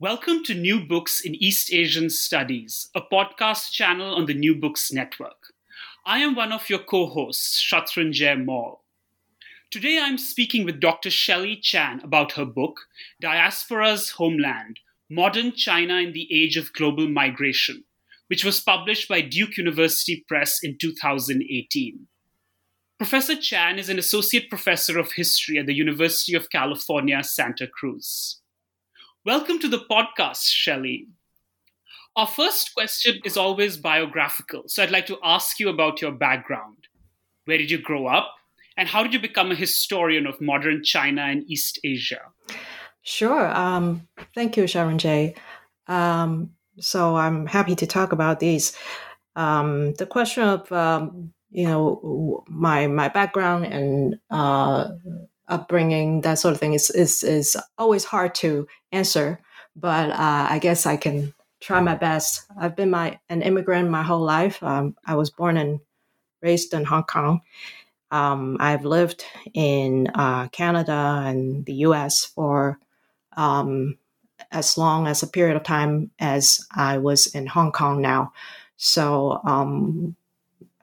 Welcome to New Books in East Asian Studies, a podcast channel on the New Books Network. I am one of your co hosts, Shatrunjay Mall. Today I'm speaking with Dr. Shelley Chan about her book, Diaspora's Homeland Modern China in the Age of Global Migration, which was published by Duke University Press in 2018. Professor Chan is an associate professor of history at the University of California, Santa Cruz. Welcome to the podcast, Shelley. Our first question is always biographical. So I'd like to ask you about your background. Where did you grow up? And how did you become a historian of modern China and East Asia? Sure. Um, thank you, Shatrunjay. Um, so I'm happy to talk about these. Um, the question of um, you know my my background and uh, upbringing, that sort of thing, is is is always hard to answer. But uh, I guess I can try my best. I've been my an immigrant my whole life. Um, I was born and raised in Hong Kong. Um, I've lived in uh, Canada and the U.S. for um, as long as a period of time as I was in Hong Kong now. So um,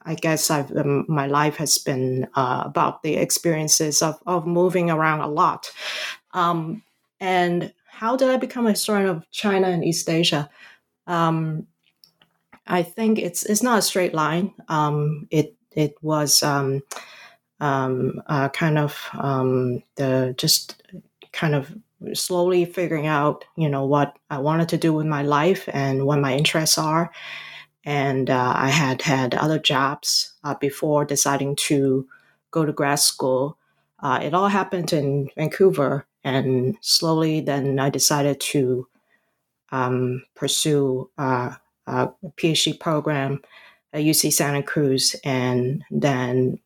I guess I've, um, my life has been uh, about the experiences of, of moving around a lot. Um, and how did I become a historian of China and East Asia? Um, I think it's it's not a straight line. Um, it it was um, um, uh, kind of the just kind of slowly figuring out, you know, what I wanted to do with my life and what my interests are and uh, I had had other jobs uh, before deciding to go to grad school. Uh, it all happened in Vancouver, and slowly then I decided to um, pursue uh, a PhD program at UC Santa Cruz, and then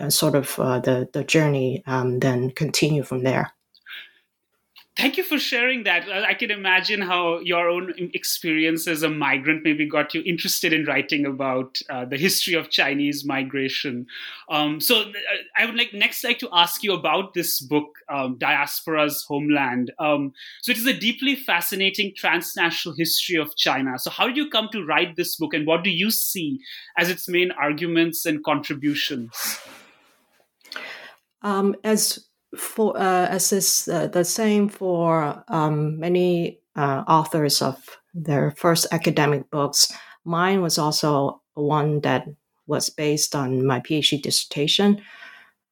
uh, sort of uh, the the journey um, then continue from there thank you for sharing that. I can imagine how your own experience as a migrant maybe got you interested in writing about uh, the history of Chinese migration. Um, so uh, I would like next like to ask you about this book, um, Diaspora's Homeland. Um, so it is a deeply fascinating transnational history of China. So how did you come to write this book, and what do you see as its main arguments and contributions? Um, as for uh, as is uh, the same for um, many uh, authors of their first academic books. Mine was also one that was based on my PhD dissertation.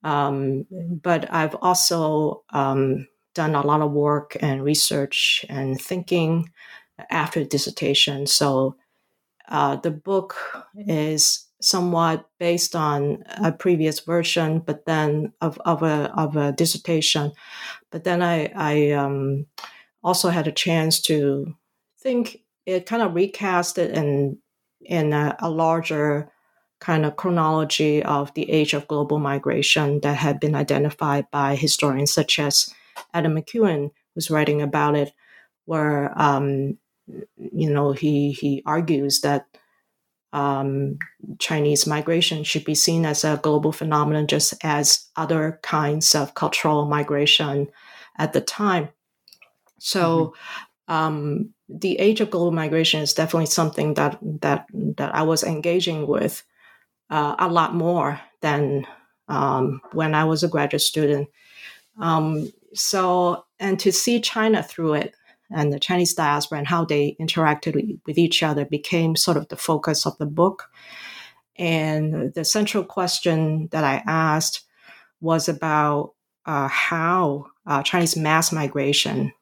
Um, but I've also um, done a lot of work and research and thinking after dissertation. So uh, the book is somewhat based on a previous version, but then of, of a of a dissertation. But then I I um, also had a chance to think it kind of recast it in in a, a larger kind of chronology of the age of global migration that had been identified by historians such as Adam McKeown, who's writing about it, where um, you know he he argues that um, Chinese migration should be seen as a global phenomenon, just as other kinds of cultural migration at the time. So, mm-hmm. um, the age of global migration is definitely something that that that I was engaging with uh, a lot more than um, when I was a graduate student. Um, so, and to see China through it and the Chinese diaspora and how they interacted with each other became sort of the focus of the book. And the central question that I asked was about uh, how uh, Chinese mass migration,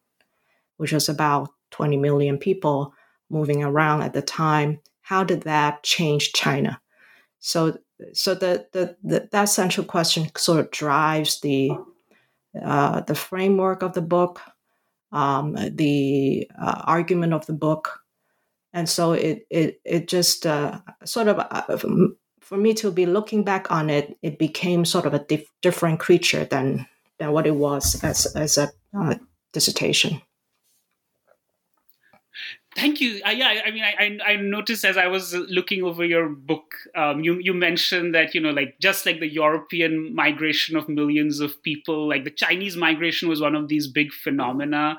which was about 20 million people moving around at the time, how did that change China? So, so the, the, the that central question sort of drives the uh, the framework of the book, um, the uh, argument of the book, and so it it it just uh, sort of uh, for me to be looking back on it, it became sort of a dif- different creature than than what it was as as a uh, dissertation. Thank you. Uh, yeah, I mean, I, I noticed as I was looking over your book, um, you you mentioned that you know, like just like the European migration of millions of people, like the Chinese migration was one of these big phenomena,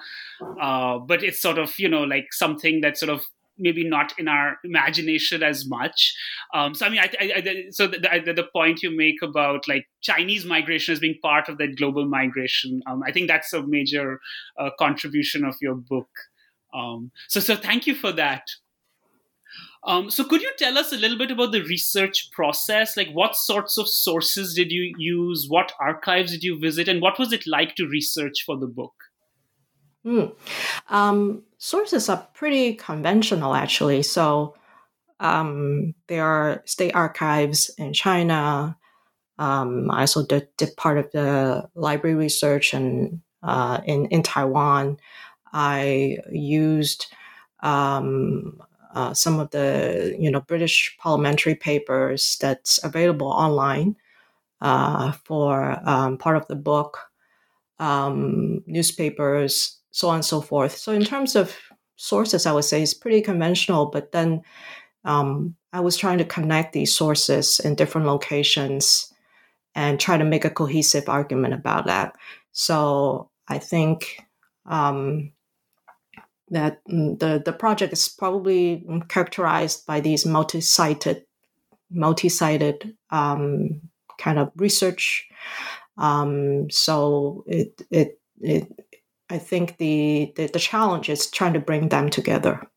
uh, but it's sort of you know like something that sort of maybe not in our imagination as much. Um, so I mean, I, I, I, so the, the, the, point you make about like Chinese migration as being part of that global migration, um, I think that's a major uh, contribution of your book. Um, so, so thank you for that. Um, so, could you tell us a little bit about the research process? Like, what sorts of sources did you use? What archives did you visit? And what was it like to research for the book? Hmm. Um, sources are pretty conventional, actually. So, um, there are state archives in China. Um, I also did, did, part of the library research and uh, in in Taiwan. I used um, uh, some of the you know British parliamentary papers that's available online uh, for um, part of the book, um, newspapers, so on and so forth. So in terms of sources, I would say it's pretty conventional. But then um, I was trying to connect these sources in different locations and try to make a cohesive argument about that. So I think um, that mm, the, the project is probably characterized by these multi-sited, multi-sited um, kind of research. Um, so it, it, it, I think the, the, the challenge is trying to bring them together.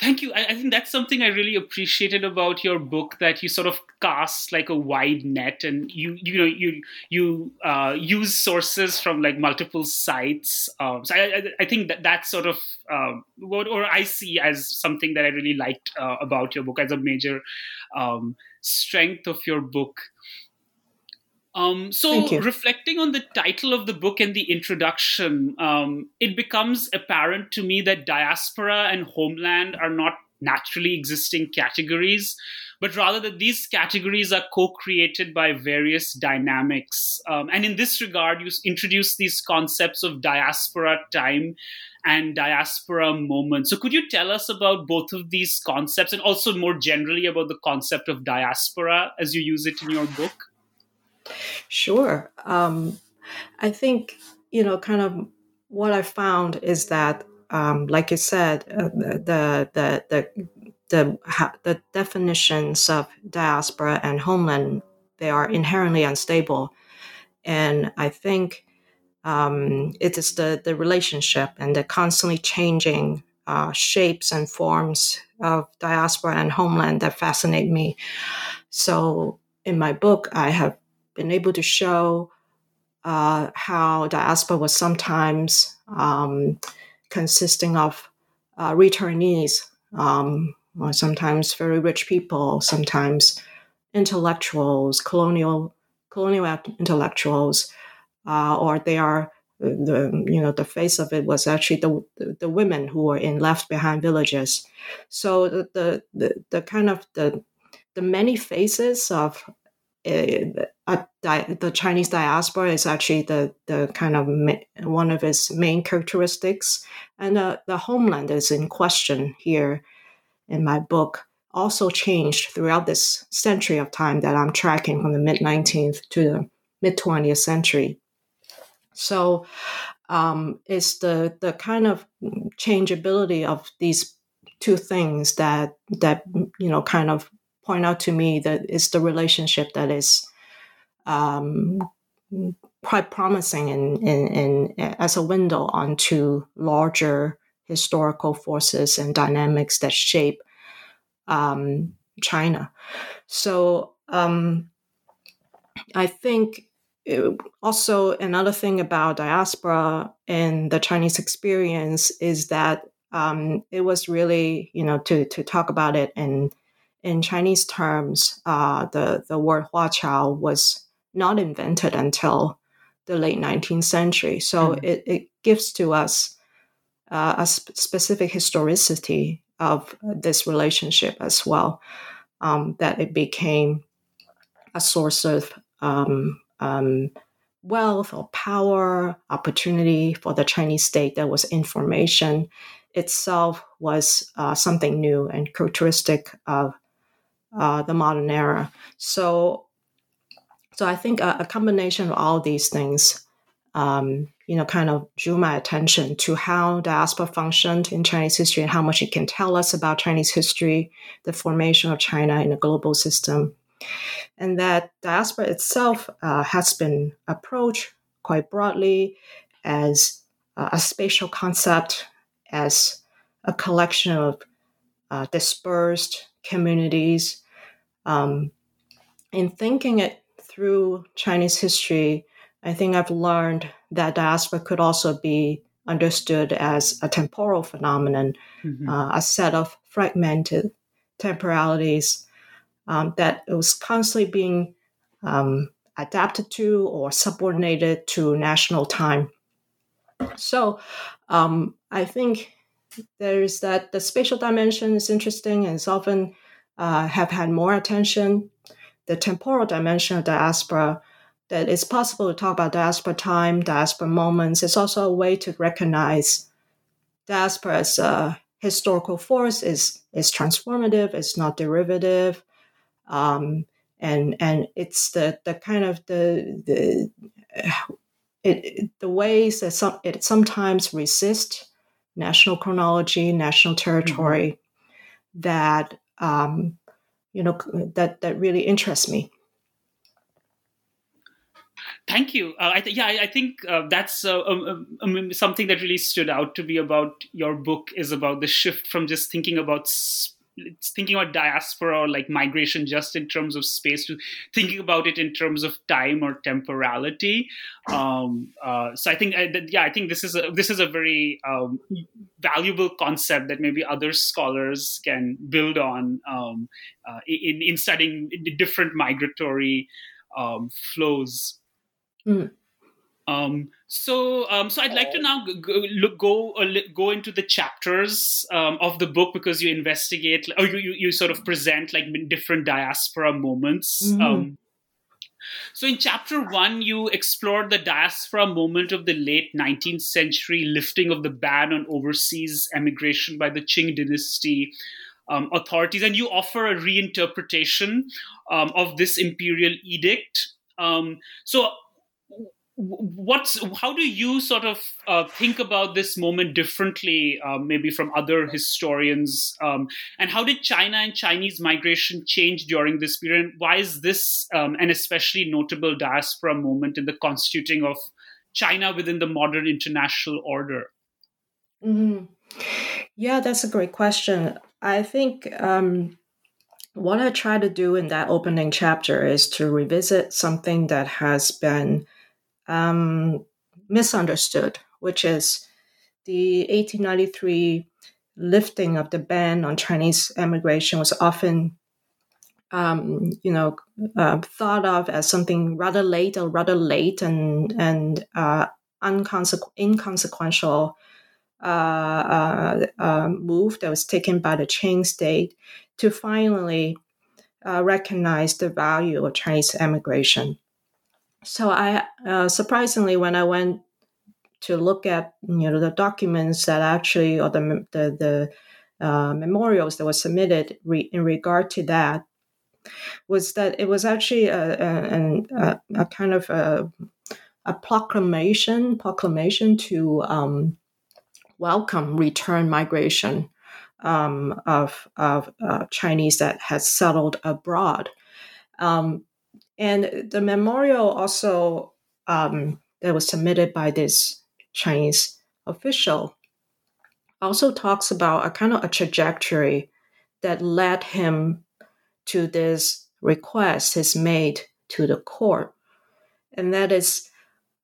Thank you. I, I, think that's something I really appreciated about your book that you sort of cast like a wide net and you you know you you uh, use sources from like multiple sites. Um, so I, I, think that that's sort of um, what or I see as something that I really liked uh, about your book as a major um, strength of your book. Um, so, reflecting on the title of the book and the introduction, um, it becomes apparent to me that diaspora and homeland are not naturally existing categories, but rather that these categories are co created by various dynamics. Um, and in this regard, you introduce these concepts of diaspora time and diaspora moment. So, could you tell us about both of these concepts and also more generally about the concept of diaspora as you use it in your book? Sure. Um, I think, you know, kind of what I found is that, um, like you said, uh, the, the, the, the, the definitions of diaspora and homeland, they are inherently unstable. And I think um, it is the, the relationship and the constantly changing uh, shapes and forms of diaspora and homeland that fascinate me. So in my book, I have been able to show uh, how diaspora was sometimes um, consisting of uh, returnees, um, sometimes very rich people, sometimes intellectuals, colonial colonial intellectuals, uh, or they are the you know the face of it was actually the, the, the women who were in left behind villages. So the the, the, the kind of the the many faces of uh, the Chinese diaspora is actually the, the kind of ma- one of its main characteristics. And uh, the homeland is in question here in my book also changed throughout this century of time that I'm tracking from the mid 19th to the mid 20th century. So um, it's the, the kind of changeability of these two things that that you know kind of point out to me that it's the relationship that is um, quite promising in, in, in, as a window onto larger historical forces and dynamics that shape um, China. So um, I think it, also another thing about diaspora and the Chinese experience is that um, it was really, you know, to to talk about it and in Chinese terms, uh, the, the word huaqiao was not invented until the late 19th century. So mm. it, it gives to us uh, a sp- specific historicity of this relationship as well, um, that it became a source of um, um, wealth or power, opportunity for the Chinese state. There was information itself was uh, something new and characteristic of uh, the modern era. So, so I think a, a combination of all these things, um, you know, kind of drew my attention to how diaspora functioned in Chinese history and how much it can tell us about Chinese history, the formation of China in a global system, and that diaspora itself uh, has been approached quite broadly as uh, a spatial concept, as a collection of uh, dispersed communities. Um, in thinking it through Chinese history, I think I've learned that diaspora could also be understood as a temporal phenomenon, mm-hmm. uh, a set of fragmented temporalities um, that was constantly being um, adapted to or subordinated to national time. So um, I think there's that the spatial dimension is interesting and it's often uh, have had more attention. The temporal dimension of diaspora, that it's possible to talk about diaspora time, diaspora moments. It's also a way to recognize diaspora as a historical force is is transformative. It's not derivative, um, and and it's the the kind of the the it, the ways that some it sometimes resists national chronology, national mm-hmm. territory, mm-hmm. that um, you know that that really interests me. Thank you. Uh, I th- yeah, I, I think uh, that's uh, um, um, something that really stood out to me about your book is about the shift from just thinking about sp- thinking about diaspora or like migration just in terms of space to thinking about it in terms of time or temporality um, uh, so i think I, that, yeah i think this is a this is a very um, valuable concept that maybe other scholars can build on um, uh, in, in studying different migratory um, flows mm. So, um, so I'd like to now go look, go, go into the chapters um, of the book because you investigate, or you, you, you, sort of present like different diaspora moments. Mm-hmm. Um, so, in chapter one, you explored the diaspora moment of the late 19th century lifting of the ban on overseas emigration by the Qing dynasty. Um, authorities, and you offer a reinterpretation um, of this imperial edict. Um, so, what's how do you sort of uh, think about this moment differently uh, maybe from other historians? Um, and how did china and chinese migration change during this period? Why is this um, an especially notable diaspora moment in the constituting of china within the modern international order? Mm-hmm. yeah that's a great question. I think um, what i try to do in that opening chapter is to revisit something that has been um, misunderstood, which is the 1893 lifting of the ban on Chinese immigration was often, um, you know, uh, thought of as something rather late or rather late and and uh, inconsequential uh, uh, uh move that was taken by the Qing state to finally uh, recognize the value of Chinese immigration so I uh, surprisingly when I went to look at you know the documents that actually or the the, the uh, memorials that were submitted re- in regard to that was that it was actually a, a, a, a kind of a, a, proclamation proclamation to um, welcome return migration um, of of uh, Chinese that had settled abroad. Um, and the memorial also um, that was submitted by this Chinese official also talks about a kind of a trajectory that led him to this request he's made to the court, and that is,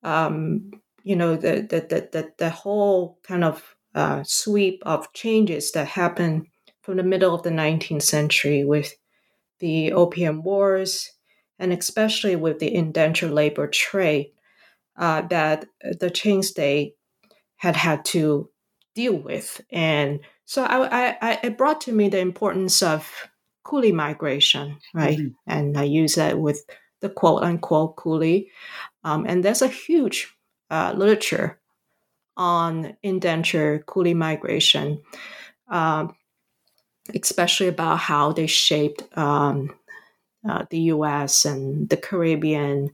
um, you know, the the, the the whole kind of uh, sweep of changes that happened from the middle of the 19th century with the opium wars and especially with the indentured labor trade, uh, that the Qing state had had to deal with. And so I, I, it brought to me the importance of coolie migration, right? Mm-hmm. And I use that with the quote unquote coolie. Um, and there's a huge uh, literature on indenture coolie migration, um, especially about how they shaped um, uh, the US and the Caribbean,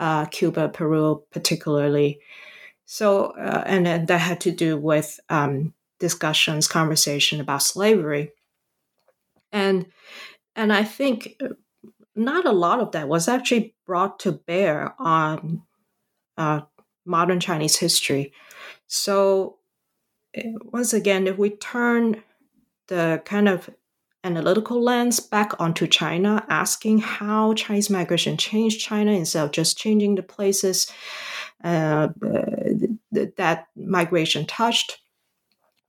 uh, Cuba, Peru, particularly. So, uh, and, and that had to do with um, discussions, conversation about slavery. And, and I think uh, not a lot of that was actually brought to bear on uh, modern Chinese history. So, eh, once again, if we turn the kind of analytical lens back onto China, asking how Chinese migration changed China instead of just changing the places uh, that migration touched,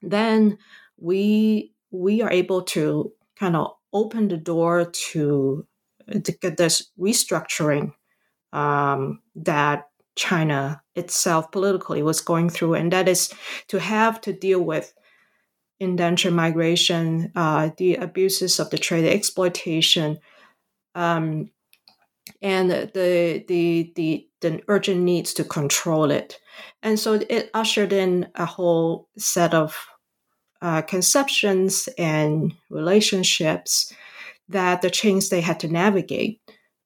then we we are able to kind of open the door to, to get this restructuring um, that China itself politically was going through, and that is to have to deal with indenture migration, uh, the abuses of the trade, exploitation, um, and the, the the the urgent needs to control it. And so it ushered in a whole set of uh, conceptions and relationships that the Qing state had to navigate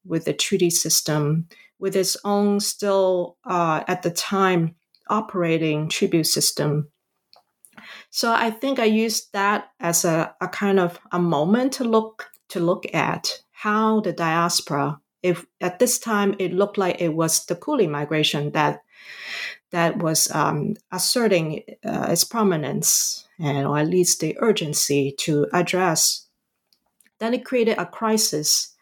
with the treaty system, with its own still uh, at the time operating tribute system. So I think I used that as a, a kind of a moment to look to look at how the diaspora, if at this time it looked like it was the coolie migration that that was um, asserting uh, its prominence and or at least the urgency to address. Then it created a crisis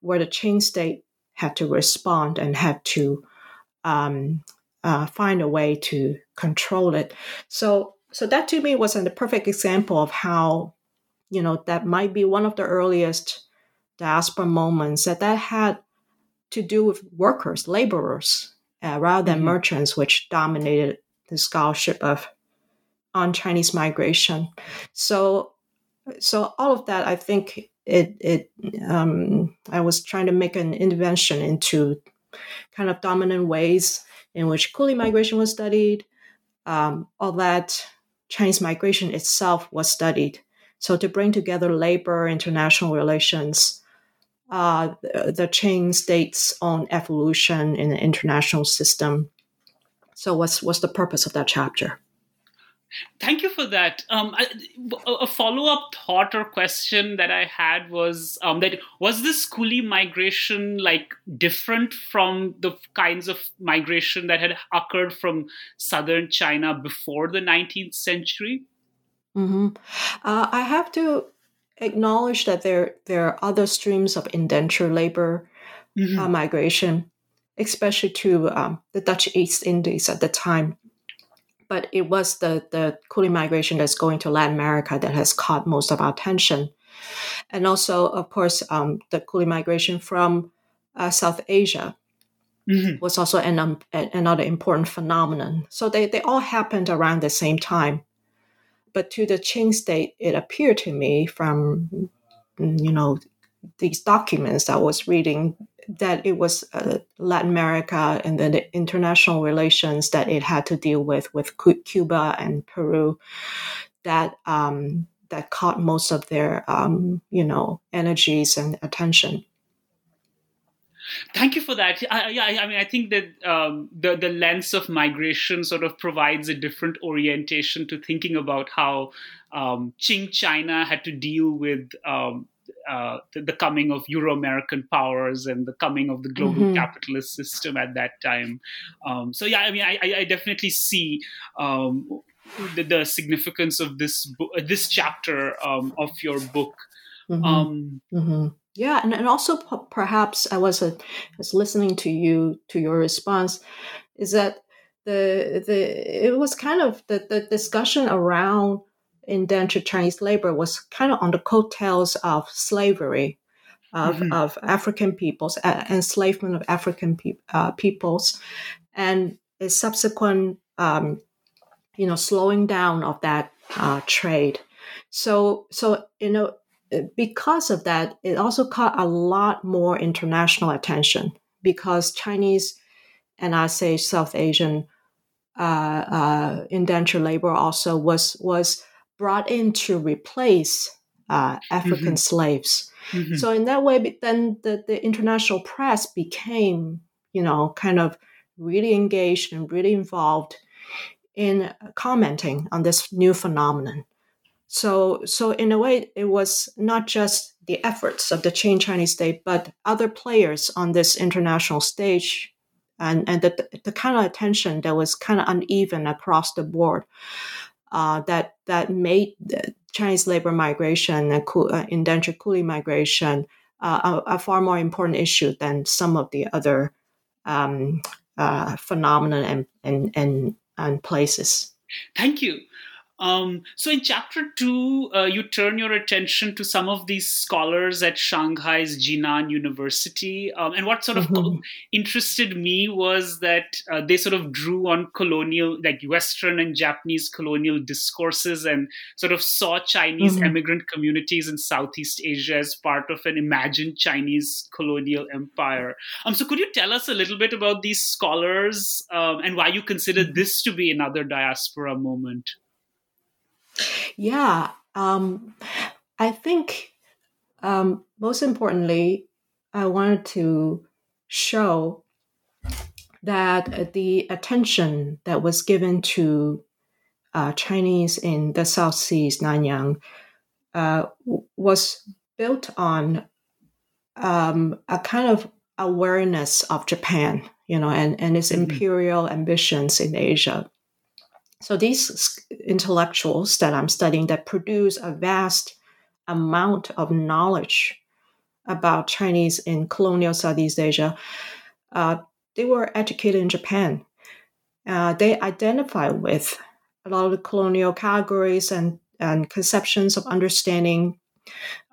where the Qing state had to respond and had to um, uh, find a way to control it. So so that to me wasn't a perfect example of how, you know, that might be one of the earliest diaspora moments that that had to do with workers, laborers, uh, rather than mm-hmm. merchants, which dominated the scholarship of on Chinese migration. So, so all of that, I think it it um, I was trying to make an intervention into kind of dominant ways in which coolie migration was studied, um, all that Chinese migration itself was studied. So to bring together labor, international relations, uh, the, the Qing state's own evolution in the international system. So what's what's the purpose of that chapter? Thank you for that. Um, I, a follow up thought or question that I had was um, that was this coolie migration like different from the kinds of migration that had occurred from southern China before the 19th century? Mm-hmm. Uh, I have to acknowledge that there there are other streams of indenture labor mm-hmm. uh, migration, especially to um, the Dutch East Indies at the time but it was the the coolie migration that's going to Latin America that has caught most of our attention, and also, of course, um, the coolie migration from uh, South Asia mm-hmm. was also an, um, another important phenomenon. So they they all happened around the same time, but to the Qing state, it appeared to me from you know these documents I was reading that it was uh, Latin America and then the international relations that it had to deal with with Cuba and Peru that um, that caught most of their um, you know energies and attention. Thank you for that. I, yeah, I mean, I think that um, the the lens of migration sort of provides a different orientation to thinking about how um, Qing China had to deal with um, uh, the, the, coming of Euro American powers and the coming of the global mm-hmm. capitalist system at that time. Um, so yeah, I mean, I, I definitely see. Um, the, the, significance of this bo- uh, this chapter um, of your book. Mm-hmm. Um, mm-hmm. Yeah, and, and also p- perhaps I was, a, was listening to you to your response is that the the it was kind of the, the discussion around indentured Chinese labor was kind of on the coattails of slavery of, mm-hmm. of African peoples, uh, enslavement of African pe- uh, peoples, and a subsequent um, you know, slowing down of that uh, trade. So, so you know, because of that, it also caught a lot more international attention because Chinese and I say South Asian uh, uh, indentured labor also was was brought in to replace uh, African mm-hmm. slaves. Mm-hmm. So in that way, then the, the international press became, you know, kind of really engaged and really involved in commenting on this new phenomenon. So, so in a way, it was not just the efforts of the Qing Chinese state, but other players on this international stage, and and the the kind of attention that was kind of uneven across the board, uh, that that made Chinese labor migration and uh, indentured coolie migration uh, a, a, far more important issue than some of the other um, uh, phenomena and, and and and places. Thank you. Um, so in chapter two, uh, you turn your attention to some of these scholars at Shanghai's Jinan University. Um, and what sort of mm-hmm. interested me was that uh, they sort of drew on colonial, like Western and Japanese colonial discourses and sort of saw Chinese mm-hmm. immigrant communities in Southeast Asia as part of an imagined Chinese colonial empire. Um, so could you tell us a little bit about these scholars um, and why you consider mm-hmm. this to be another diaspora moment? Yeah, um, I think um, most importantly, I wanted to show that the attention that was given to uh, Chinese in the South Seas, Nanyang, uh, was built on um, a kind of awareness of Japan, you know, and, and its mm-hmm. imperial ambitions in Asia. So these intellectuals that I'm studying that produce a vast amount of knowledge about Chinese in colonial Southeast Asia, uh, they were educated in Japan. Uh, they identify with a lot of the colonial categories and, and conceptions of understanding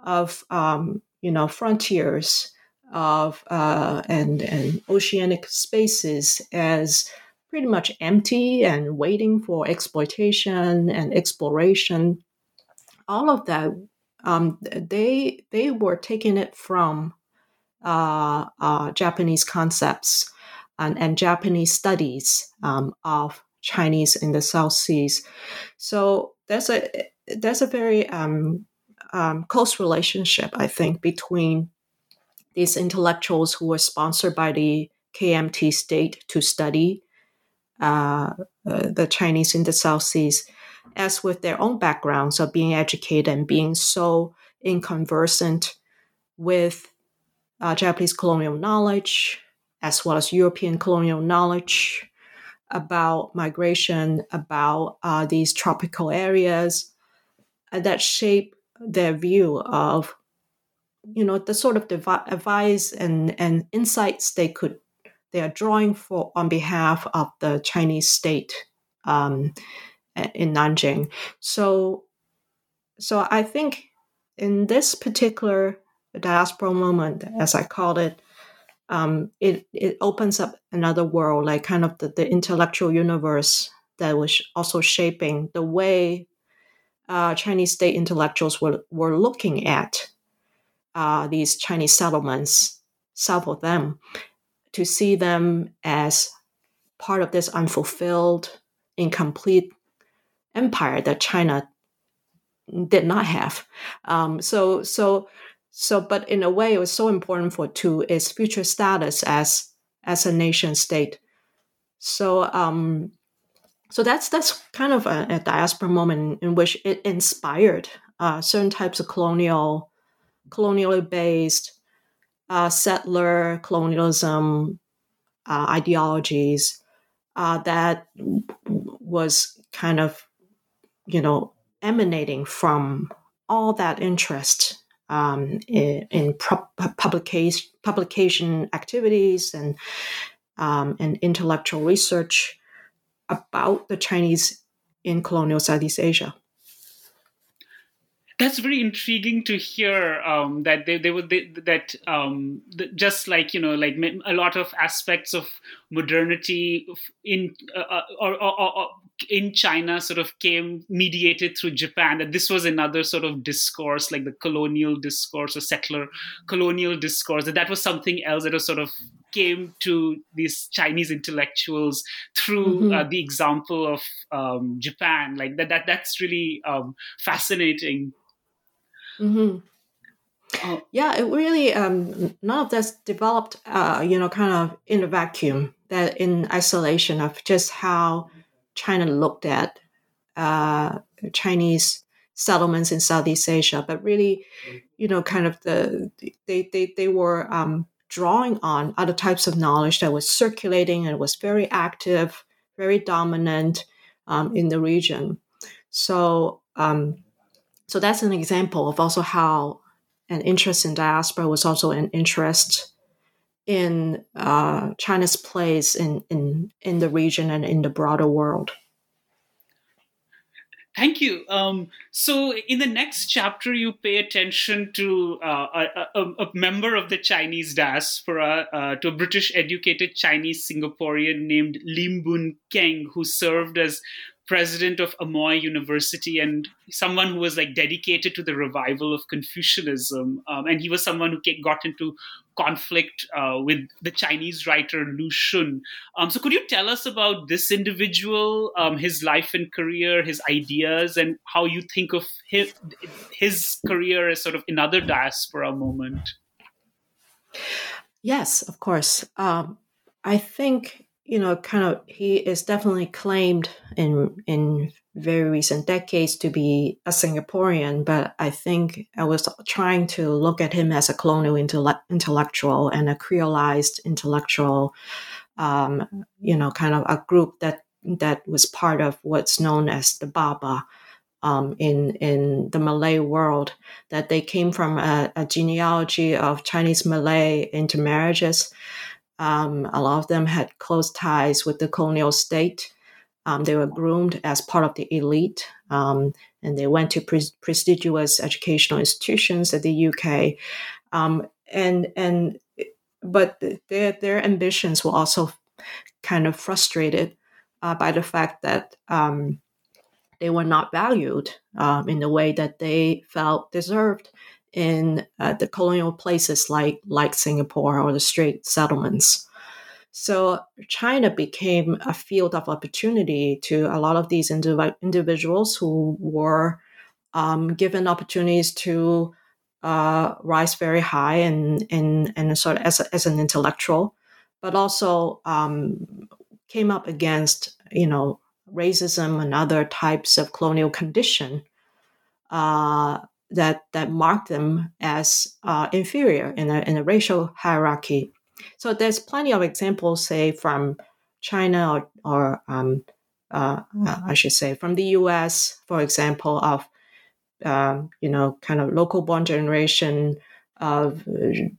of um, you know frontiers of uh, and and oceanic spaces as pretty much empty and waiting for exploitation and exploration. All of that, um, they they were taking it from uh, uh, Japanese concepts and, and Japanese studies um, of Chinese in the South Seas. So there's a there's a very um, um close relationship, I think, between these intellectuals who were sponsored by the KMT state to study the Chinese in the South Seas, as with their own backgrounds of being educated and being so inconversant with uh, Japanese colonial knowledge, as well as European colonial knowledge about migration, about uh, these tropical areas, uh, that shape their view of, you know, the sort of advice and, and insights they could they are drawing for on behalf of the Chinese state um, in Nanjing. So, so I think in this particular diaspora moment, as I called it, um, it it opens up another world, like kind of the, the intellectual universe that was also shaping the way uh, Chinese state intellectuals were were looking at uh, these Chinese settlements, south of them, to see them as part of this unfulfilled, incomplete empire that China did not have. Um, so, so, so, but in a way, it was so important for to its future status as as a nation state. So, um, so that's that's kind of a, a diaspora moment in which it inspired uh, certain types of colonial, colonially based uh, settler colonialism uh, ideologies uh, that was kind of, you know, emanating from all that interest um, in, in pro- publication publication activities and um, and intellectual research about the Chinese in colonial Southeast Asia that's very intriguing to hear um, that they, they were they, that um, the, just like you know like a lot of aspects of modernity in uh, uh, or, or, or, in China sort of came mediated through Japan that this was another sort of discourse like the colonial discourse or settler colonial discourse that that was something else that was sort of came to these Chinese intellectuals through mm-hmm. uh, the example of um, Japan like that that that's really um, fascinating Mm-hmm. Oh. Yeah, it really um, none of that's developed, uh, you know, kind of in a vacuum. That in isolation of just how China looked at uh, Chinese settlements in Southeast Asia, but really, you know, kind of the they they they were um, drawing on other types of knowledge that was circulating and was very active, very dominant um, in the region. So um, so that's an example of also how an interest in diaspora was also an interest in uh, China's place in, in, in the region and in the broader world. Thank you. Um, so, in the next chapter, you pay attention to uh, a, a, a, member of the Chinese diaspora, uh, to a British educated Chinese Singaporean named Lim Boon Keng, who served as president of Amoy University and someone who was like dedicated to the revival of Confucianism. Um, and he was someone who got into conflict uh, with the Chinese writer Lu Xun. Um, so, could you tell us about this individual, um, his life and career, his ideas, and how you think of his, his career as sort of another diaspora moment? Yes, of course. Um, I think you know, kind of, he is definitely claimed in in very recent decades to be a Singaporean, but I think I was trying to look at him as a colonial intellectual and a creolized intellectual, um, you know, kind of a group that that was part of what's known as the Baba. Um, in in the Malay world, that they came from a, a genealogy of Chinese Malay intermarriages, um, a lot of them had close ties with the colonial state. Um, they were groomed as part of the elite, um, and they went to pre- prestigious educational institutions at the UK. Um, and and but their their ambitions were also kind of frustrated uh, by the fact that um, they were not valued um, in the way that they felt deserved in uh, the colonial places like like Singapore or the Strait settlements. So China became a field of opportunity to a lot of these indiv- individuals who were um, given opportunities to uh, rise very high and and and sort of as, a, as an intellectual, but also um, came up against you know racism and other types of colonial condition uh, that that mark them as uh, inferior in a in a racial hierarchy. So there's plenty of examples, say from China or, or um, uh, uh I should say from the U.S., for example, of um, you know kind of local born generation of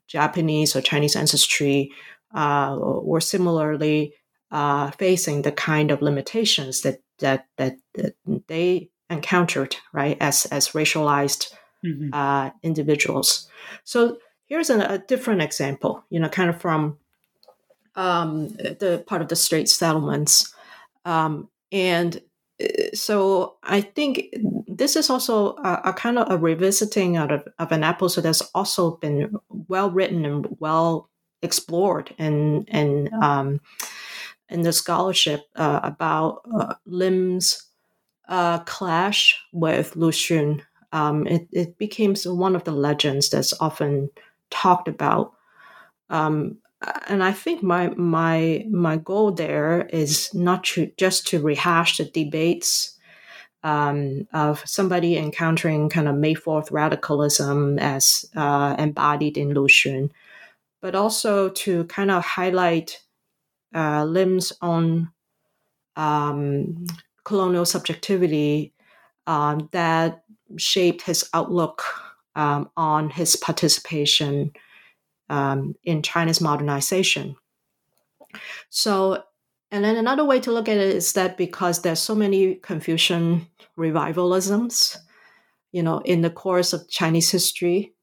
Japanese or Chinese ancestry uh, were similarly uh, facing the kind of limitations that that that, that they encountered, right, as as racialized mm-hmm. uh, individuals. So here's a, a, different example, you know, kind of from um, the part of the Strait settlements. Um, and uh, so I think this is also a, a, kind of a revisiting out of, of an episode that's also been well written and well explored and in um, in the scholarship uh, about uh, Lim's uh, clash with Lu Xun um, it, it became one of the legends that's often talked about. Um, and I think my my my goal there is not to just to rehash the debates um, of somebody encountering kind of May Fourth radicalism as uh, embodied in Lu Xun, but also to kind of highlight uh, Lim's own um, colonial subjectivity um, that shaped his outlook um, on his participation um, in China's modernization. So, and then another way to look at it is that because there's so many Confucian revivalisms, you know, in the course of Chinese history,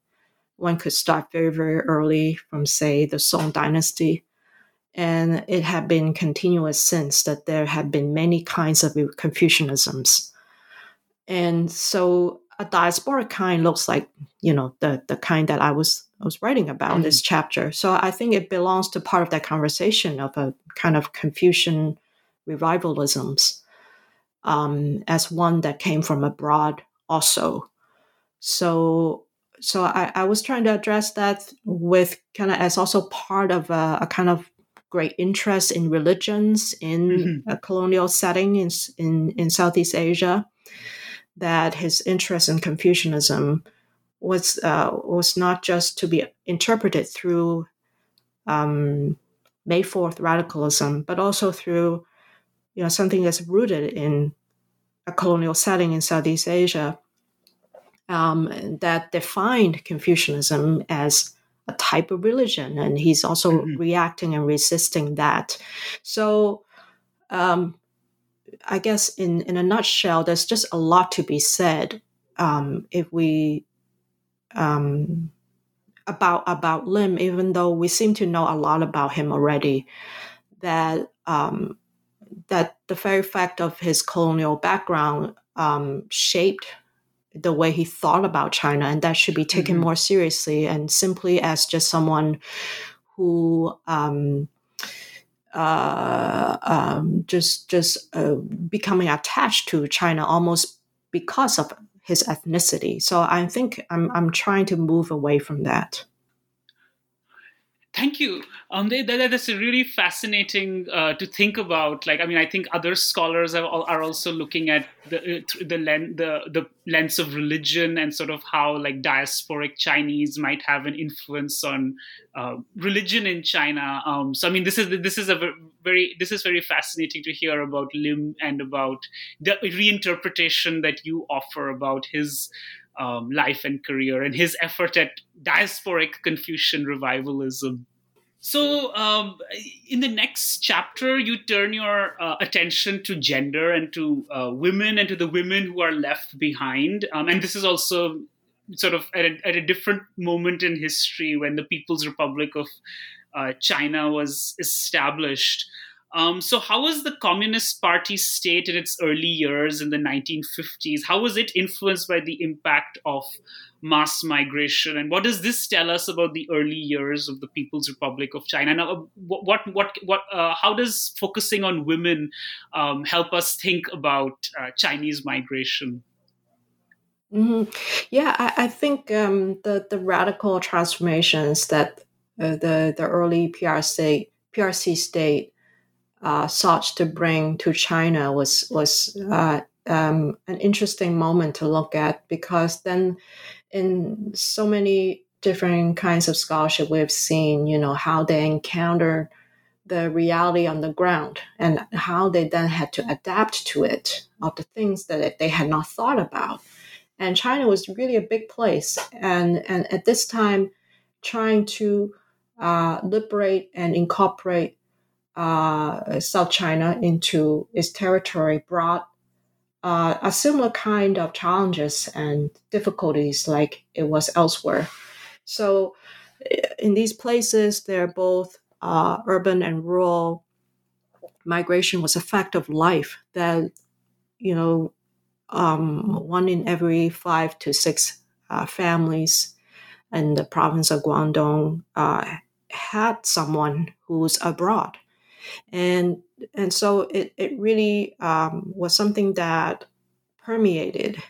one could start very, very early from, say, the Song Dynasty. And it had been continuous since that there have been many kinds of Confucianisms. And so a diasporic kind looks like, you know, the, the kind that I was I was writing about mm-hmm. this chapter. So I think it belongs to part of that conversation of a kind of Confucian revivalisms um, as one that came from abroad also. So so I, I was trying to address that with kind of as also part of a, a kind of great interest in religions in mm-hmm. a colonial setting in, in, in Southeast Asia, that his interest in Confucianism was uh, was not just to be interpreted through um, May Fourth radicalism, but also through you know something that's rooted in a colonial setting in Southeast Asia um, that defined Confucianism as a type of religion, and he's also mm-hmm. reacting and resisting that. So, um, I guess in in a nutshell, there's just a lot to be said um, if we um, about about Lim, even though we seem to know a lot about him already. That um, that the very fact of his colonial background um, shaped the way he thought about China, and that should be taken mm-hmm. more seriously and simply as just someone who um, uh, um, just just uh, becoming attached to China almost because of his ethnicity. So I think I'm I'm trying to move away from that. Thank you. Um, that, that's really fascinating uh, to think about. Like, I mean, I think other scholars are, are also looking at the uh, the, lens, the the lens of religion and sort of how like diasporic Chinese might have an influence on uh, religion in China. Um, so, I mean, this is this is a very this is very fascinating to hear about Lim and about the reinterpretation that you offer about his um, life and career and his effort at diasporic Confucian revivalism. So, um, in the next chapter, you turn your uh, attention to gender and to uh, women and to the women who are left behind. Um, and this is also sort of at a, at a, different moment in history when the People's Republic of uh, China was established. Um, so, how was the Communist Party state in its early years in the 1950s? How was it influenced by the impact of mass migration? And what does this tell us about the early years of the People's Republic of China? Now, uh, what, what, what, uh, how does focusing on women um, help us think about uh, Chinese migration? Mm-hmm. Yeah, I, I think um, the the radical transformations that uh, the the early PRC PRC state uh, sought to bring to China was was uh, um, an interesting moment to look at because then in so many different kinds of scholarship we've seen you know how they encounter the reality on the ground and how they then had to adapt to it of the things that they had not thought about. And china was really a big place. And and at this time trying to uh, liberate and incorporate uh, South China into its territory brought uh, a similar kind of challenges and difficulties like it was elsewhere. So, in these places, they're both uh, urban and rural. Migration was a fact of life that, you know, um, one in every five to six uh, families in the province of Guangdong uh, had someone who's abroad and and so it it really um, was something that permeated,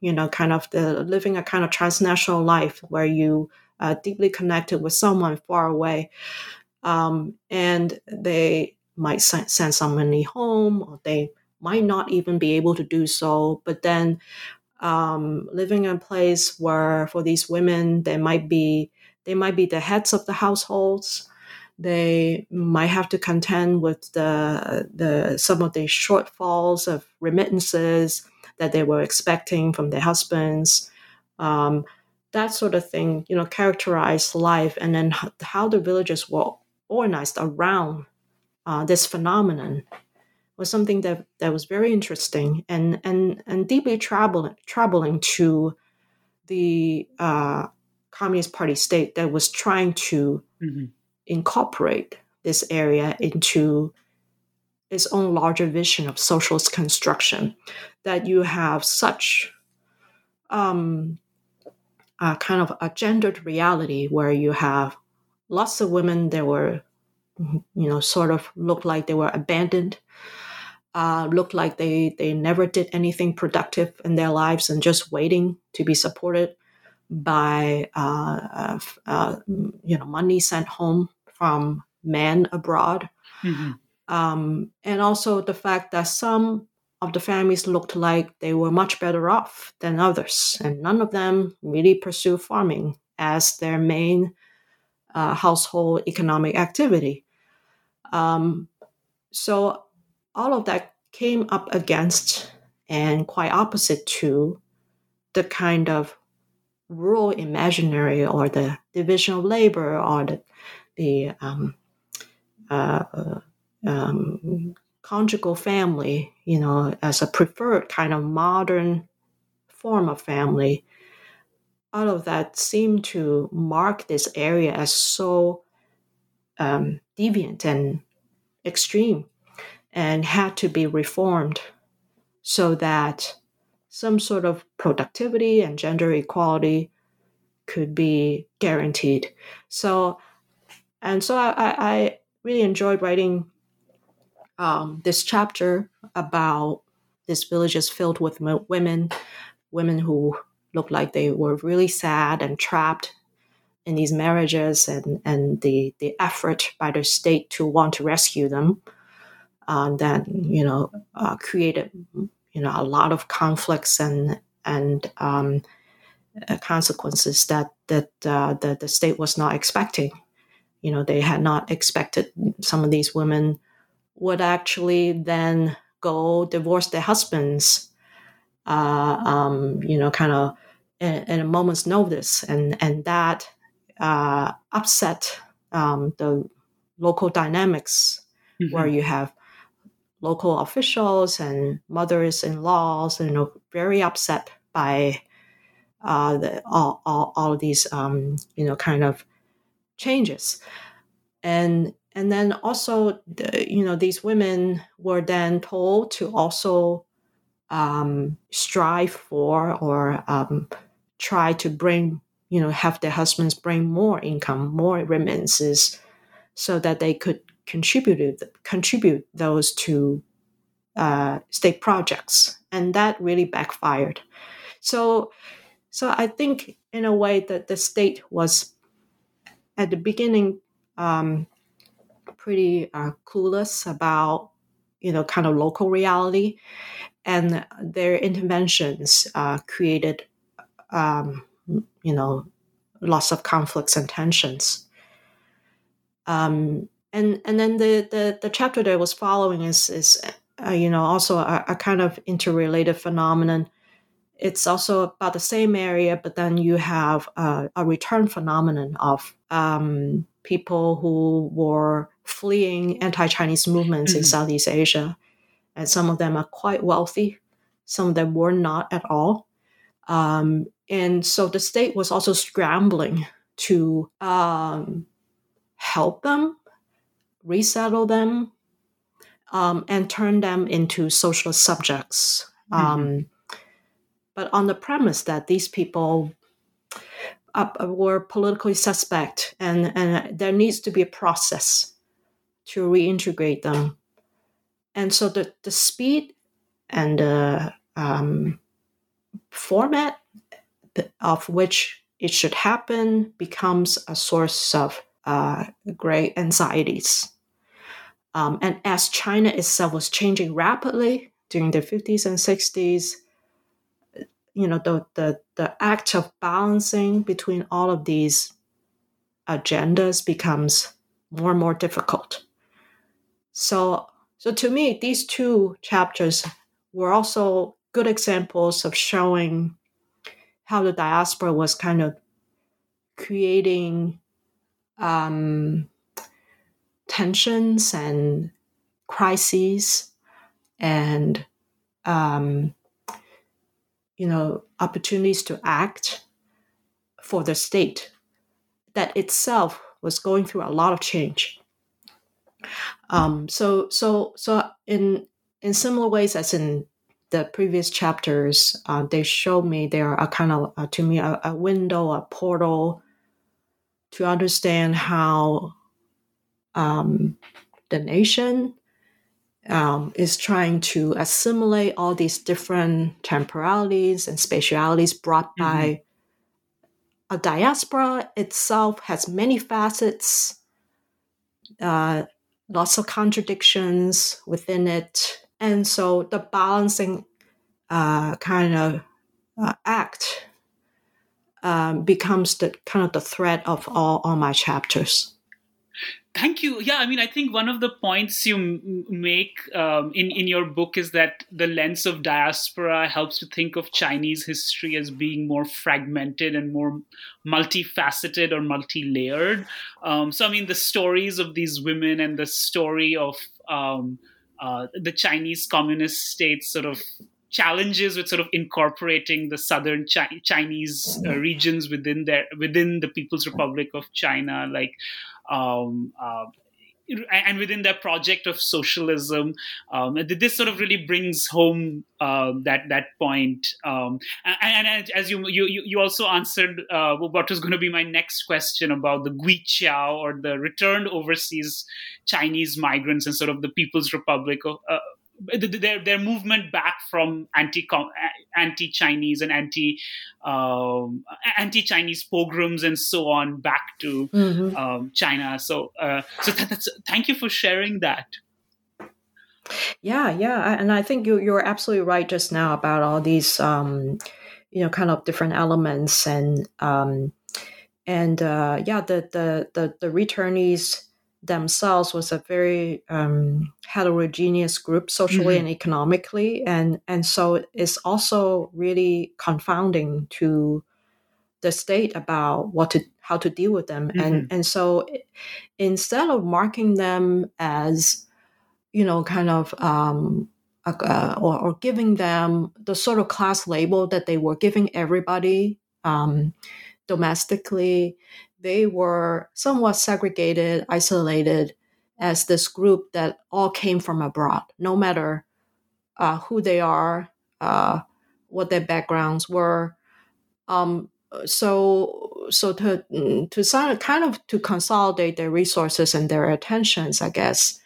you know, kind of the living a kind of transnational life where you uh, deeply connected with someone far away, um, and they might send somebody home, or they might not even be able to do so. But then, um, living in a place where for these women, they might be they might be the heads of the households they might have to contend with the, the some of the shortfalls of remittances that they were expecting from their husbands. Um, that sort of thing, you know, characterized life, and then how the villages were organized around uh, this phenomenon was something that, that was very interesting and and and deeply troubling troubling to the uh, Communist Party state that was trying to mm-hmm. Incorporate this area into its own larger vision of socialist construction. That you have such um, a kind of a gendered reality where you have lots of women that were, you know, sort of looked like they were abandoned, uh, looked like they they never did anything productive in their lives and just waiting to be supported by uh, uh, uh you know money sent home from men abroad. Mm-hmm. Um, and also the fact that some of the families looked like they were much better off than others, and none of them really pursue farming as their main uh, household economic activity. Um, so all of that came up against and quite opposite to the kind of rural imaginary or the division of labor or the, the um, uh, uh um, conjugal family, you know, as a preferred kind of modern form of family, all of that seemed to mark this area as so um, deviant and extreme and had to be reformed so that some sort of productivity and gender equality could be guaranteed. So, and so I, I really enjoyed writing um, this chapter about this village is filled with women, women who look like they were really sad and trapped in these marriages, and and the the effort by the state to want to rescue them, uh, that you know uh, created you know a lot of conflicts and and um, uh, consequences that that uh, the, the state was not expecting. You know, they had not expected some of these women would actually then go divorce their husbands, uh, um, you know, kind of in, in, a moment's notice, and and that uh, upset um, the local dynamics mm-hmm. where you have local officials and mothers-in-laws, you know, very upset by uh, the, all, all, all of these, um, you know, kind of changes. And and then also the, you know these women were then told to also um, strive for or um, try to bring you know have their husbands bring more income more remittances so that they could contribute contribute those to uh, state projects and that really backfired so so i think in a way that the state was at the beginning um, pretty uh, clueless about you know kind of local reality, and their interventions uh, created um, you know lots of conflicts and tensions. Um, and and then the, the the chapter that I was following is is uh, you know also a, a, kind of interrelated phenomenon. It's also about the same area, but then you have a, a return phenomenon of um, people who were fleeing anti-Chinese movements mm-hmm. in Southeast Asia, and some of them are quite wealthy. Some of them were not at all. Um, and so the state was also scrambling to um, help them, resettle them, um, and turn them into socialist subjects. Mm-hmm. But on the premise that these people uh, were politically suspect and, and there needs to be a process to reintegrate them. And so the, the speed and the um, format of which it should happen becomes a source of uh, great anxieties. Um, and as China itself was changing rapidly during the 50s and 60s, you know, the, the, the act of balancing between all of these agendas becomes more and more difficult. So, so to me, these two chapters were also good examples of showing how the diaspora was kind of creating um, tensions and crises and um, you know opportunities to act for the state that itself was going through a lot of change. Um, so so so in in similar ways as in the previous chapters, uh, they show me there are a kind of uh, to me a, a, window, a portal to understand how um, the nation um, is trying to assimilate all these different temporalities and spatialities brought mm-hmm. by a diaspora itself has many facets, uh, lots of contradictions within it. And so the balancing uh, kind of uh, act um, becomes the kind of the thread of all, all my chapters. Thank you. Yeah, I mean, I think one of the points you m- make um, in in your book is that the lens of diaspora helps to think of Chinese history as being more fragmented and more multifaceted or multi-layered. Um, so, I mean, the stories of these women and the story of um, uh, the Chinese communist states sort of challenges with sort of incorporating the southern Chi- Chinese uh, regions within their within the People's Republic of China, like um, uh, and within their project of socialism, um, this sort of really brings home uh, that that point. Um, and, and, as you you you also answered uh, what was going to be my next question about the Guiqiao or the returned overseas Chinese migrants and sort of the People's Republic of, uh, their their movement back from anti anti Chinese and anti um, anti Chinese pogroms and so on back to mm-hmm. um, China. So uh, so that's thank you for sharing that. Yeah, yeah, and I think you you're absolutely right just now about all these um, you know kind of different elements and um, and uh, yeah the the the, the returnees themselves was a very um, heterogeneous group socially mm-hmm. and economically and and so it's also really confounding to the state about what to how to deal with them mm-hmm. and and so instead of marking them as you know kind of um, uh, or, or, giving them the sort of class label that they were giving everybody um, domestically they were somewhat segregated, isolated as this group that all came from abroad, no matter uh, who they are, uh, what their backgrounds were. Um, so, so to to kind of to consolidate their resources and their attentions, I guess.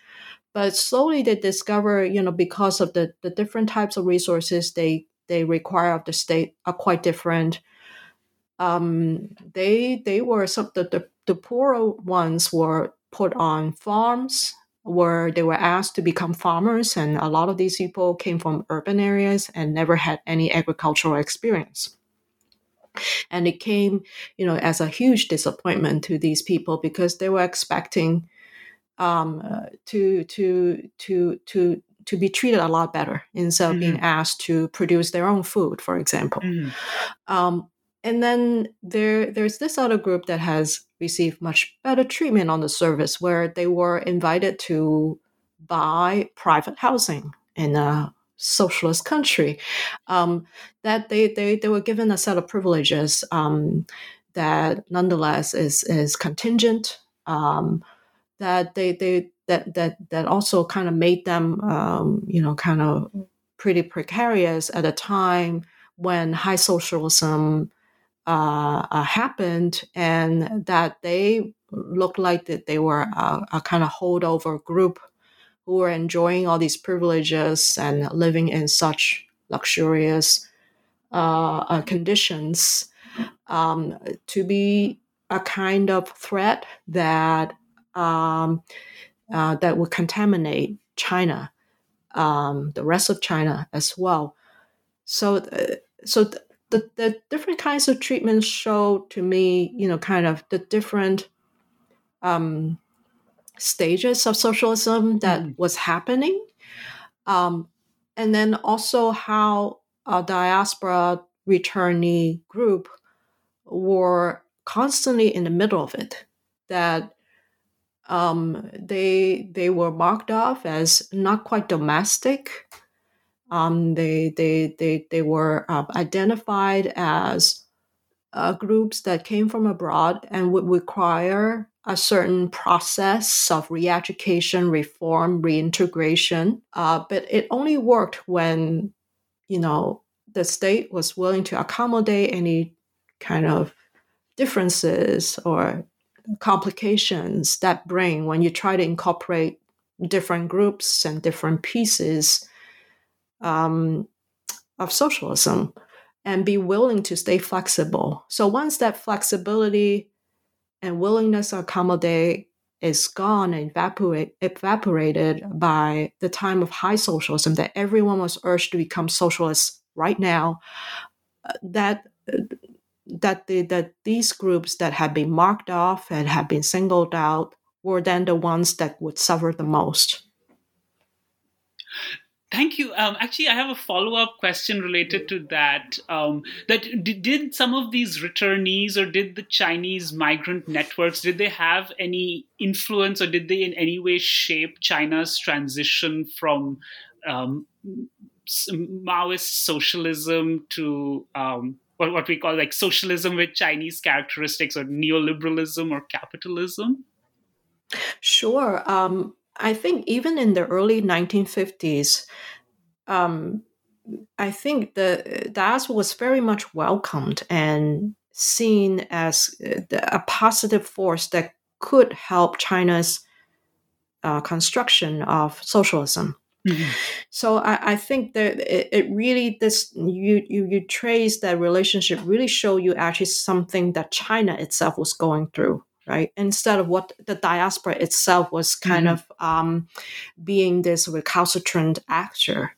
But slowly they discover, you know, because of the, the different types of resources they they require of the state are quite different um, they they were some the, the, the poorer ones were put on farms where they were asked to become farmers and a lot of these people came from urban areas and never had any agricultural experience and it came you know as a huge disappointment to these people because they were expecting um, uh, to to to to to be treated a lot better instead of mm-hmm. being asked to produce their own food, for example. Mm-hmm. Um, and then there there's this other group that has received much better treatment on the service where they were invited to buy private housing in a socialist country. Um, that they, they they were given a set of privileges um, that nonetheless is is contingent um, that they they that that that also kind of made them um, you know kind of pretty precarious at a time when high socialism uh, uh, happened and that they looked like that they were a, a kind of holdover group who were enjoying all these privileges and living in such luxurious uh, uh, conditions um, to be a kind of threat that um, uh, that would contaminate China, um, the rest of China as well. So, uh, so the, the different kinds of treatments show to me, you know, kind of the different um, stages of socialism that mm. was happening. Um, and then also how a diaspora returnee group were constantly in the middle of it, that um, they they were marked off as not quite domestic, um, they, they, they, they were uh, identified as uh, groups that came from abroad and would require a certain process of re-education, reform, reintegration. Uh, but it only worked when, you know, the state was willing to accommodate any kind of differences or complications that bring when you try to incorporate different groups and different pieces um, of socialism and be willing to stay flexible. So once that flexibility and willingness to accommodate is gone and evaporate, evaporated by the time of high socialism, that everyone was urged to become socialists right now, uh, that that the that these groups that had been marked off and had been singled out were then the ones that would suffer the most. Thank you. Um, actually, I have a follow up question related to that. Um, that did, did some of these returnees or did the Chinese migrant networks did they have any influence or did they in any way shape China's transition from um, Maoist socialism to um, what, what we call like socialism with Chinese characteristics or neoliberalism or capitalism? Sure. Um, I think even in the early 1950s, um, I think the diaspora was very much welcomed and seen as uh, a positive force that could help China's uh, construction of socialism. Mm-hmm. So I, I, think that it, it, really this you, you you trace that relationship really show you actually something that China itself was going through right? Instead of what the diaspora itself was kind mm-hmm. of um, being this recalcitrant actor.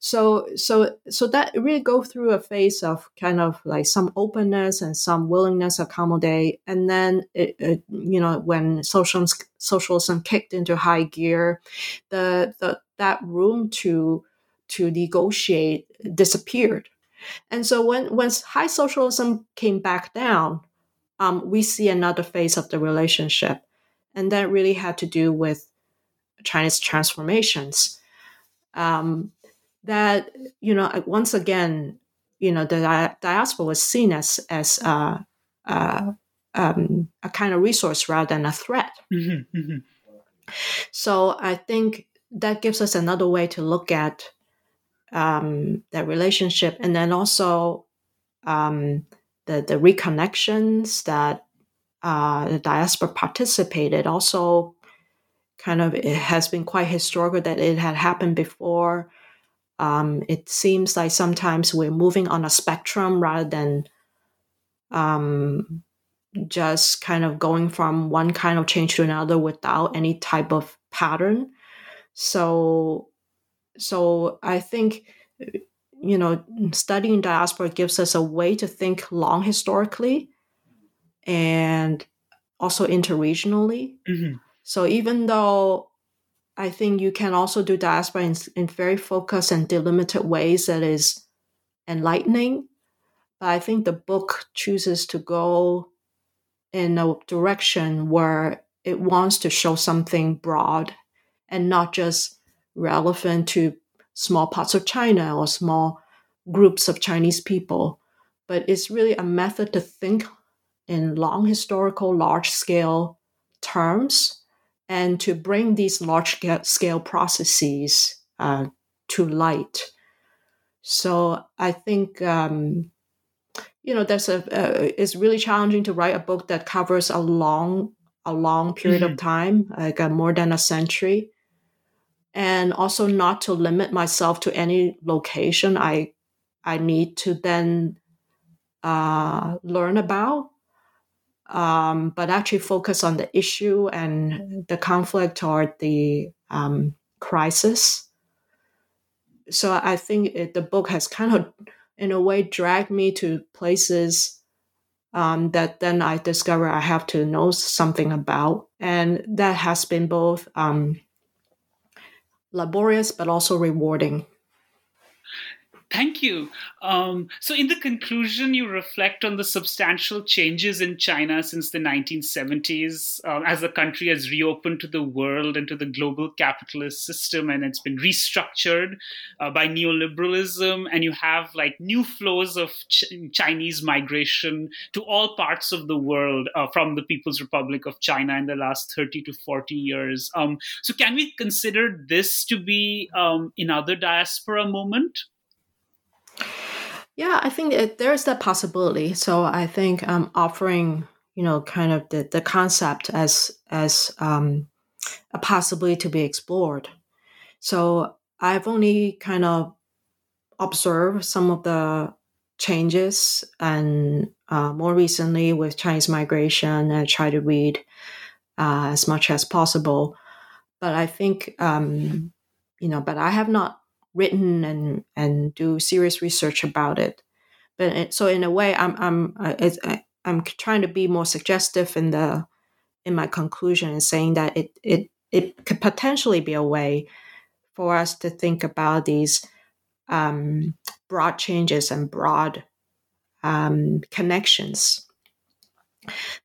So, so, so that really go through a phase of kind of like some openness and some willingness to accommodate, and then it, it, you know when socialism socialism kicked into high gear, the the that room to to negotiate disappeared, and so when when high socialism came back down, um, we see another phase of the relationship. And that really had to do with Chinese transformations. Um, that, you know, once again, you know, the diaspora was seen as, as uh, uh, um, a kind of resource rather than a threat. Mm-hmm, mm-hmm. So I think that gives us another way to look at um, that relationship. And then also, um, the, the reconnections that uh, the diaspora participated also kind of it has been quite historical that it had happened before. Um, it seems like sometimes we're moving on a spectrum rather than um, just kind of going from one kind of change to another without any type of pattern. So, so I think you know, studying diaspora gives us a way to think long historically and also interregionally. Mm-hmm. So even though I think you can also do diaspora in, in very focused and delimited ways that is enlightening, but I think the book chooses to go in a direction where it wants to show something broad and not just relevant to small parts of China or small groups of Chinese people, but it's really a method to think in long historical, large scale terms and to bring these large scale processes uh, to light. So I think um, you know there's a uh, it's really challenging to write a book that covers a long a long period mm-hmm. of time, like uh, more than a century and also not to limit myself to any location I I need to then uh, learn about, um, but actually focus on the issue and the conflict or the um, crisis. So I think it, the book has kind of, in a way, dragged me to places um, that then I discover I have to know something about, and that has been both um, laborious but also rewarding. Thank you. Um, so, in the conclusion, you reflect on the substantial changes in China since the 1970s uh, as the country has reopened to the world and to the global capitalist system, and it's been restructured uh, by neoliberalism. And you have like new flows of Ch- Chinese migration to all parts of the world uh, from the People's Republic of China in the last 30 to 40 years. Um, so, can we consider this to be um, another diaspora moment? Yeah, I think it, there's that possibility. So I think um, offering, you know, kind of the, the concept as as um, a possibility to be explored. So I've only kind of observed some of the changes, and uh, more recently with Chinese migration, I try to read uh, as much as possible. But I think, um, you know, but I have not written and and do serious research about it. But it, so in a way, I'm I'm I, I'm trying to be more suggestive in the in my conclusion and saying that it it it could potentially be a way for us to think about these um, broad changes and broad um, connections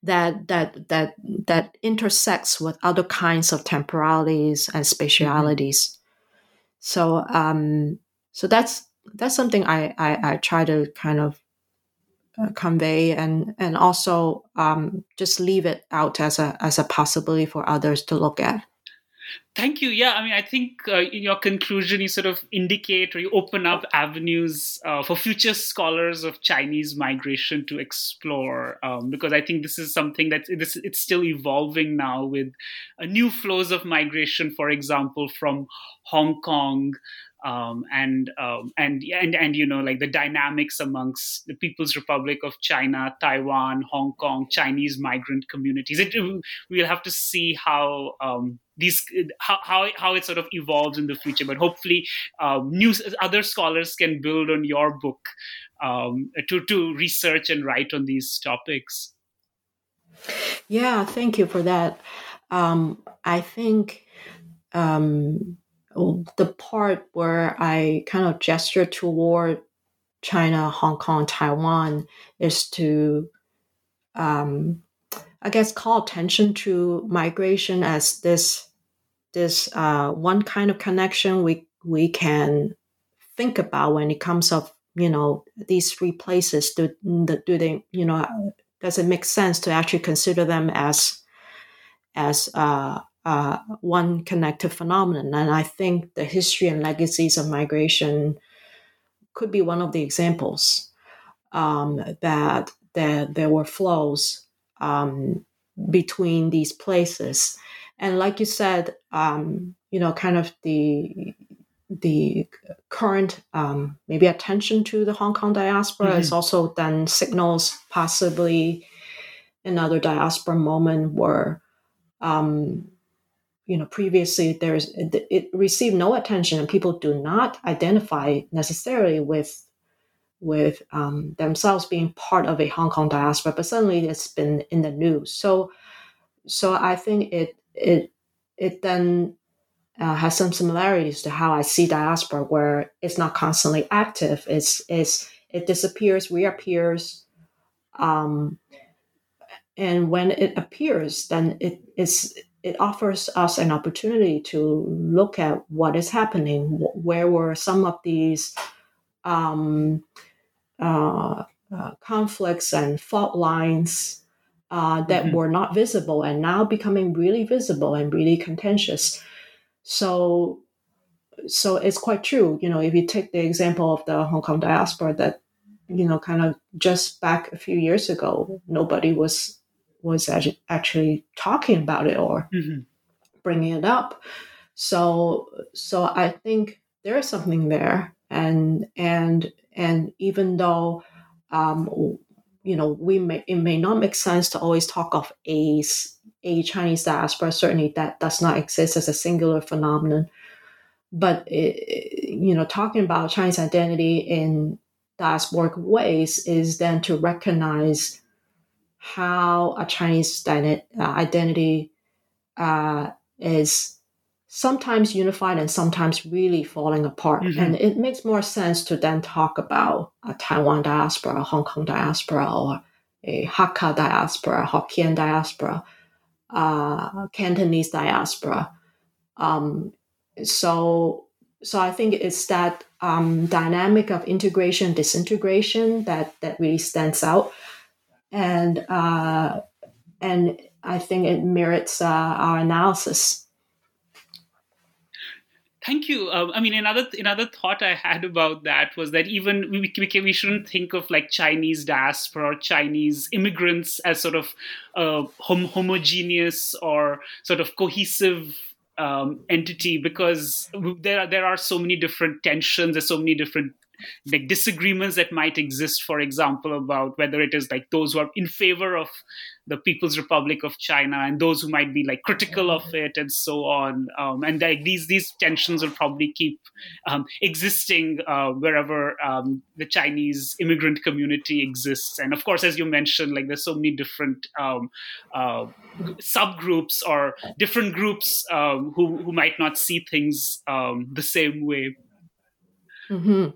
that that that that intersects with other kinds of temporalities and mm-hmm. spatialities. So um, so that's that's something I, I, I try to kind of uh, convey and and also um, just leave it out as a as a possibility for others to look at. Thank you. Yeah, I mean, I think uh, in your conclusion, you sort of indicate or you open up avenues uh, for future scholars of Chinese migration to explore, um, because I think this is something that it's, it's still evolving now with uh, new flows of migration, for example, from Hong Kong um, and um, and and and you know like the dynamics amongst the People's Republic of China, Taiwan, Hong Kong, Chinese migrant communities. It, we'll have to see how um, these how, how how it sort of evolves in the future. But hopefully, um, new other scholars can build on your book um, to to research and write on these topics. Yeah, thank you for that. Um, I think um, the part where I kind of gesture toward China, Hong Kong, Taiwan is to, um, I guess, call attention to migration as this this uh, one kind of connection we we can think about when it comes of you know these three places. Do do they you know does it make sense to actually consider them as as uh, uh, one connected phenomenon. And I think the history and legacies of migration could be one of the examples um, that, that there were flows um, between these places. And like you said, um, you know, kind of the the current um, maybe attention to the Hong Kong diaspora mm-hmm. is also then signals possibly another diaspora moment where um, you know previously there's it received no attention and people do not identify necessarily with with um, themselves being part of a Hong Kong diaspora, but suddenly it's been in the news. So, so I think it it it then uh, has some similarities to how I see diaspora, where it's not constantly active. It's it's it disappears, reappears, um, and when it appears, then it is it offers us an opportunity to look at what is happening. Where were some of these um, uh, uh, conflicts and fault lines uh, that mm-hmm. were not visible and now becoming really visible and really contentious? So, so it's quite true. You know, if you take the example of the Hong Kong diaspora, that you know, kind of just back a few years ago, nobody was was actually talking about it or mm-hmm. bringing it up. So so I think there is something there, and and and even though um, you know we may it may not make sense to always talk of a a Chinese diaspora. Certainly, that does not exist as a singular phenomenon. But it, you know, talking about Chinese identity in diasporic ways is then to recognize how a Chinese uh, identity uh, is sometimes unified and sometimes really falling apart. Mm-hmm. And it makes more sense to then talk about a Taiwan diaspora, a Hong Kong diaspora, or a Hakka diaspora, Hokkien diaspora, uh, Cantonese diaspora. Um, so, so I think it's that um, dynamic of integration, disintegration that that really stands out, and uh, and I think it merits uh, our analysis. Thank you. Um, I mean, another another thought I had about that was that even we, we, we shouldn't think of like Chinese diaspora or Chinese immigrants as sort of uh, hom- homogeneous or sort of cohesive um, entity because there are, there are so many different tensions. There's so many different like disagreements that might exist, for example, about whether it is like those who are in favor of the People's Republic of China and those who might be like critical of it and so on. Um, and like these these tensions will probably keep um, existing uh, wherever um, the Chinese immigrant community exists. And of course, as you mentioned, like there's so many different um, uh, subgroups or different groups um, who who might not see things um, the same way. Mm-hmm.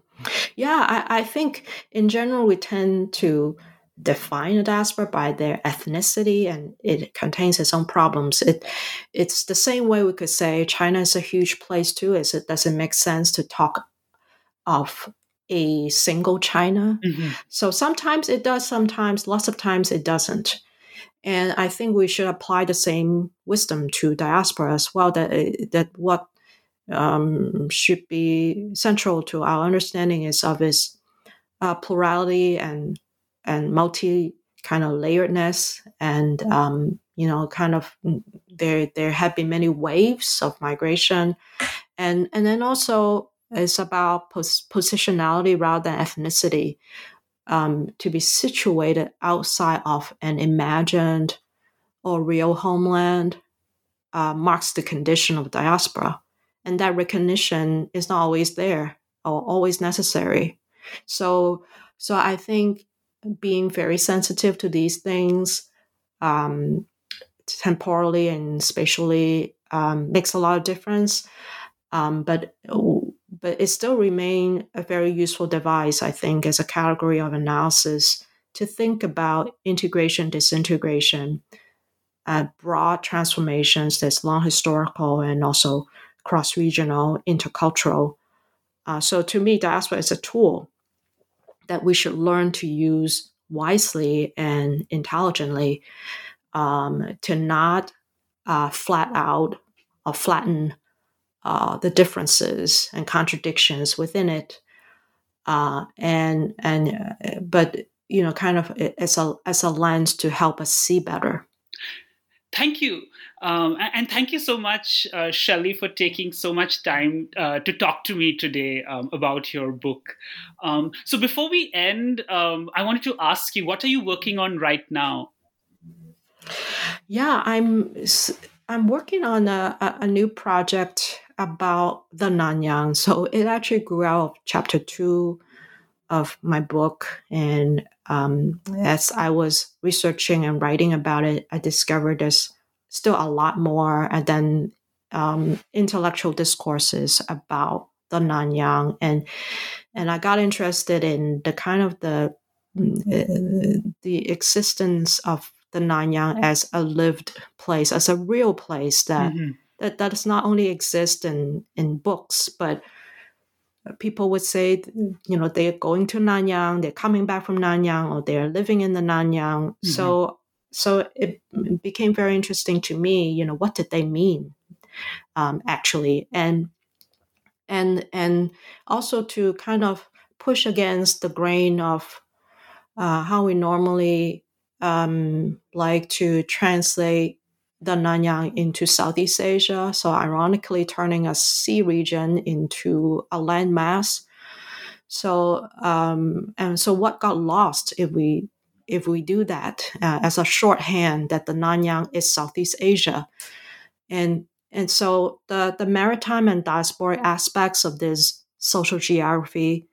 Yeah, I, I think in general we tend to define a diaspora by their ethnicity and it contains its own problems. It it's the same way we could say China is a huge place too. Is it does it make sense to talk of a single China? Mm-hmm. So sometimes it does, sometimes lots of times it doesn't. And I think we should apply the same wisdom to diaspora as well. That that what um, should be central to our understanding is of its uh, plurality and and multi kind of layeredness and um, you know kind of mm, there there have been many waves of migration. And and then also it's about pos- positionality rather than ethnicity um, to be situated outside of an imagined or real homeland uh, marks the condition of diaspora and that recognition is not always there or always necessary. So so i think being very sensitive to these things um, temporally and spatially um, makes a lot of difference. Um, but but it still remain a very useful device i think as a category of analysis to think about integration disintegration uh, broad transformations that's long historical and also cross regional, intercultural. Uh, so to me, diaspora is a tool that we should learn to use wisely and intelligently um, to not uh, flat out or flatten uh, the differences and contradictions within it. Uh, and and uh, but you know, kind of as a as a lens to help us see better. Thank you. Um, and thank you so much, uh, Shelley, for taking so much time uh, to talk to me today um, about your book. Um, so before we end, um, I wanted to ask you, what are you working on right now? Yeah, I'm I'm working on a, a new project about the Nanyang. So it actually grew out of chapter two of my book, and um, as I was researching and writing about it, I discovered there's still a lot more and then um, intellectual discourses about the Nanyang and and I got interested in the kind of the uh, the existence of the Nanyang as a lived place, as a real place that mm-hmm. that, that does not only exist in in books, but people would say, you know, they're going to Nanyang, they're coming back from Nanyang, or they're living in the Nanyang. Mm-hmm. So so it became very interesting to me you know what did they mean um, actually and and and also to kind of push against the grain of uh, how we normally um, like to translate the Nanyang into Southeast Asia. So, ironically, turning a sea region into a landmass. So, um, and so what got lost if we if we do that uh, as a shorthand that the Nanyang is Southeast Asia. And and so the, the maritime and diasporic aspects of this social geography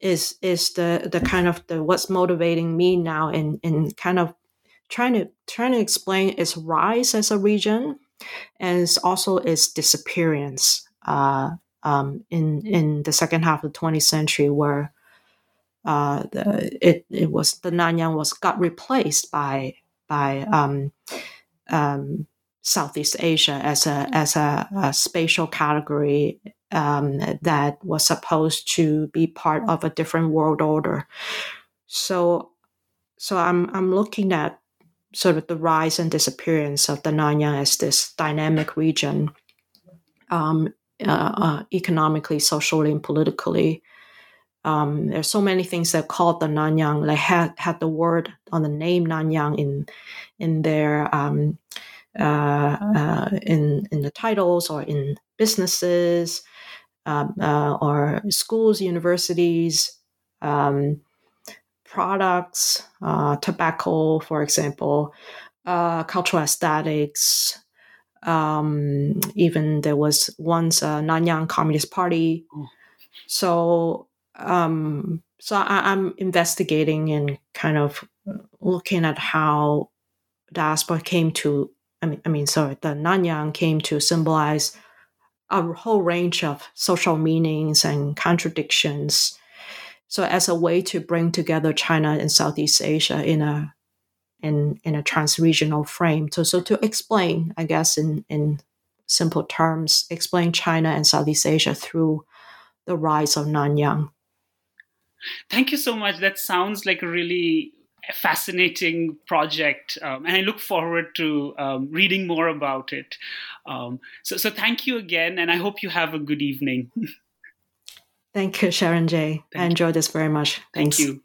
is is the the kind of the what's motivating me now in in kind of trying to trying to explain its rise as a region and also its disappearance uh, um, in in the second half of the 20th century, where uh, the, it it was the Nanyang was got replaced by by um, um, Southeast Asia as a as a, a spatial category um, that was supposed to be part of a different world order. So, so I'm I'm looking at sort of the rise and disappearance of the Nanyang as this dynamic region, um, uh, uh, economically, socially, and politically. Um, there's so many things that called the Nanyang. They had had the word on the name Nanyang in in their um, uh, uh, in in the titles or in businesses um, uh, or schools, universities, um, products, uh, tobacco, for example, uh, cultural aesthetics. Um, even there was once a Nanyang Communist Party. Oh. So, um, so I, I'm investigating and kind of looking at how diaspora came to. I mean, I mean, sorry, the Nanyang came to symbolize a whole range of social meanings and contradictions. So as a way to bring together China and Southeast Asia in a in in a transregional frame. So so to explain, I guess in in simple terms, explain China and Southeast Asia through the rise of Nanyang. Thank you so much. That sounds like a really fascinating project, um, and I look forward to um, reading more about it. Um, so, so thank you again, and I hope you have a good evening. Thank you, Shatrunjay. Thank I enjoyed this very much. Thanks. Thank you.